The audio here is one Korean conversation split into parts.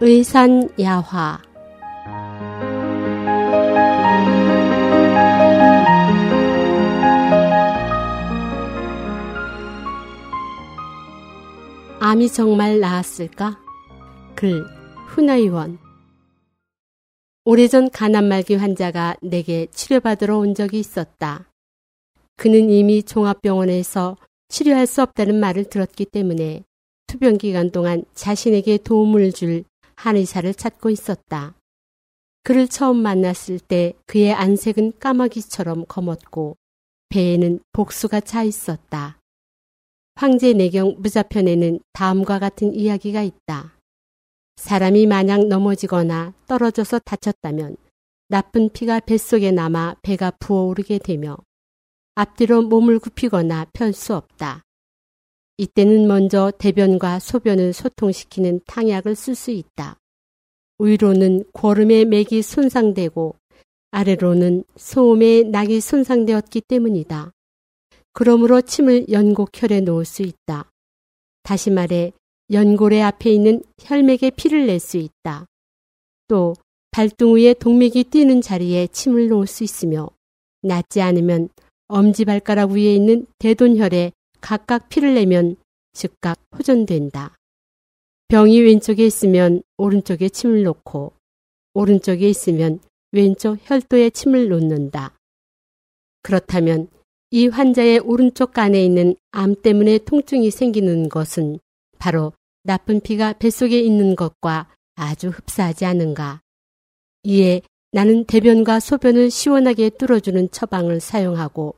의산야화 암이 정말 나았을까? 글 훈아이원 오래전 가난 말기 환자가 내게 치료받으러 온 적이 있었다. 그는 이미 종합병원에서 치료할 수 없다는 말을 들었기 때문에 투병 기간 동안 자신에게 도움을 줄 한 의사를 찾고 있었다. 그를 처음 만났을 때 그의 안색은 까마귀처럼 검었고 배에는 복수가 차 있었다. 황제 내경 무자편에는 다음과 같은 이야기가 있다. 사람이 만약 넘어지거나 떨어져서 다쳤다면 나쁜 피가 뱃속에 남아 배가 부어오르게 되며 앞뒤로 몸을 굽히거나 펼 수 없다. 이때는 먼저 대변과 소변을 소통시키는 탕약을 쓸 수 있다. 위로는 고름의 맥이 손상되고 아래로는 소음의 낙이 손상되었기 때문이다. 그러므로 침을 연곡혈에 놓을 수 있다. 다시 말해 연골의 앞에 있는 혈맥에 피를 낼 수 있다. 또 발등 위에 동맥이 뛰는 자리에 침을 놓을 수 있으며 낫지 않으면 엄지발가락 위에 있는 대돈혈에 각각 피를 내면 즉각 호전된다. 병이 왼쪽에 있으면 오른쪽에 침을 놓고 오른쪽에 있으면 왼쪽 혈도에 침을 놓는다. 그렇다면 이 환자의 오른쪽 간에 있는 암 때문에 통증이 생기는 것은 바로 나쁜 피가 뱃속에 있는 것과 아주 흡사하지 않은가. 이에 나는 대변과 소변을 시원하게 뚫어주는 처방을 사용하고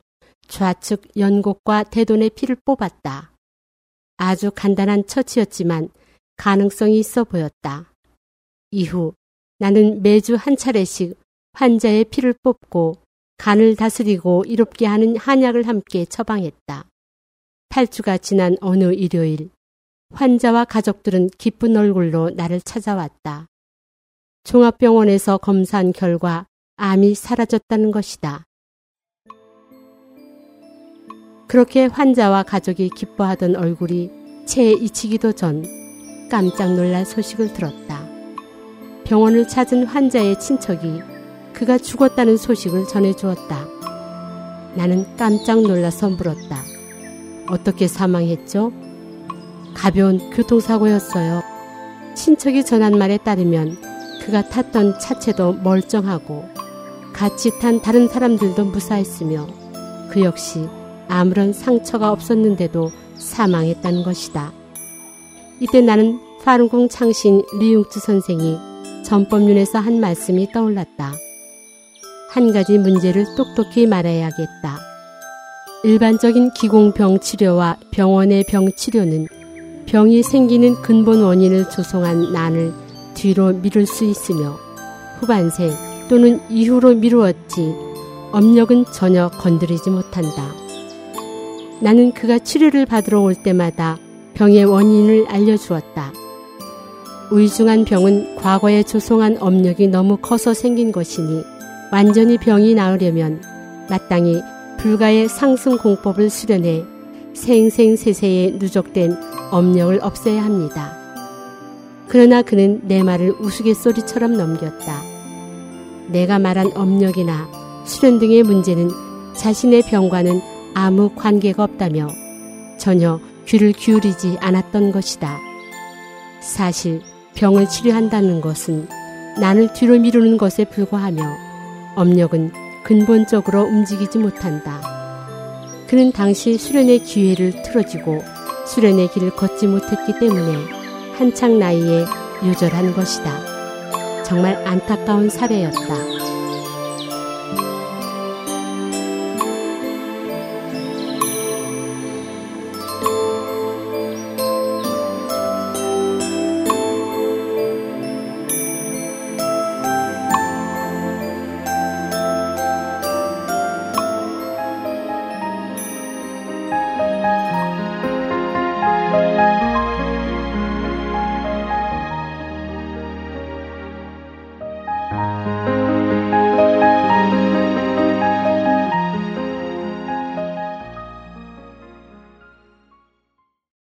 좌측 연곡과 대돈의 피를 뽑았다. 아주 간단한 처치였지만 가능성이 있어 보였다. 이후 나는 매주 한 차례씩 환자의 피를 뽑고 간을 다스리고 이롭게 하는 한약을 함께 처방했다. 8주가 지난 어느 일요일 환자와 가족들은 기쁜 얼굴로 나를 찾아왔다. 종합병원에서 검사한 결과 암이 사라졌다는 것이다. 그렇게 환자와 가족이 기뻐하던 얼굴이 채에 잊히기도 전 깜짝 놀랄 소식을 들었다. 병원을 찾은 환자의 친척이 그가 죽었다는 소식을 전해주었다. 나는 깜짝 놀라서 물었다. 어떻게 사망했죠? 가벼운 교통사고였어요. 친척이 전한 말에 따르면 그가 탔던 차체도 멀쩡하고 같이 탄 다른 사람들도 무사했으며 그 역시 아무런 상처가 없었는데도 사망했다는 것이다. 이때 나는 파룬궁 창신 리융츠 선생이 전법륜에서 한 말씀이 떠올랐다. 한 가지 문제를 똑똑히 말해야겠다. 일반적인 기공병 치료와 병원의 병 치료는 병이 생기는 근본 원인을 조성한 난을 뒤로 미룰 수 있으며 후반생 또는 이후로 미루었지 업력은 전혀 건드리지 못한다. 나는 그가 치료를 받으러 올 때마다 병의 원인을 알려주었다. 위중한 병은 과거에 조성한 업력이 너무 커서 생긴 것이니 완전히 병이 나으려면 마땅히 불가의 상승 공법을 수련해 생생세세에 누적된 업력을 없애야 합니다. 그러나 그는 내 말을 우스갯소리처럼 넘겼다. 내가 말한 업력이나 수련 등의 문제는 자신의 병과는 아무 관계가 없다며 전혀 귀를 기울이지 않았던 것이다. 사실 병을 치료한다는 것은 난을 뒤로 미루는 것에 불과하며 업력은 근본적으로 움직이지 못한다. 그는 당시 수련의 기회를 틀어지고 수련의 길을 걷지 못했기 때문에 한창 나이에 요절한 것이다. 정말 안타까운 사례였다.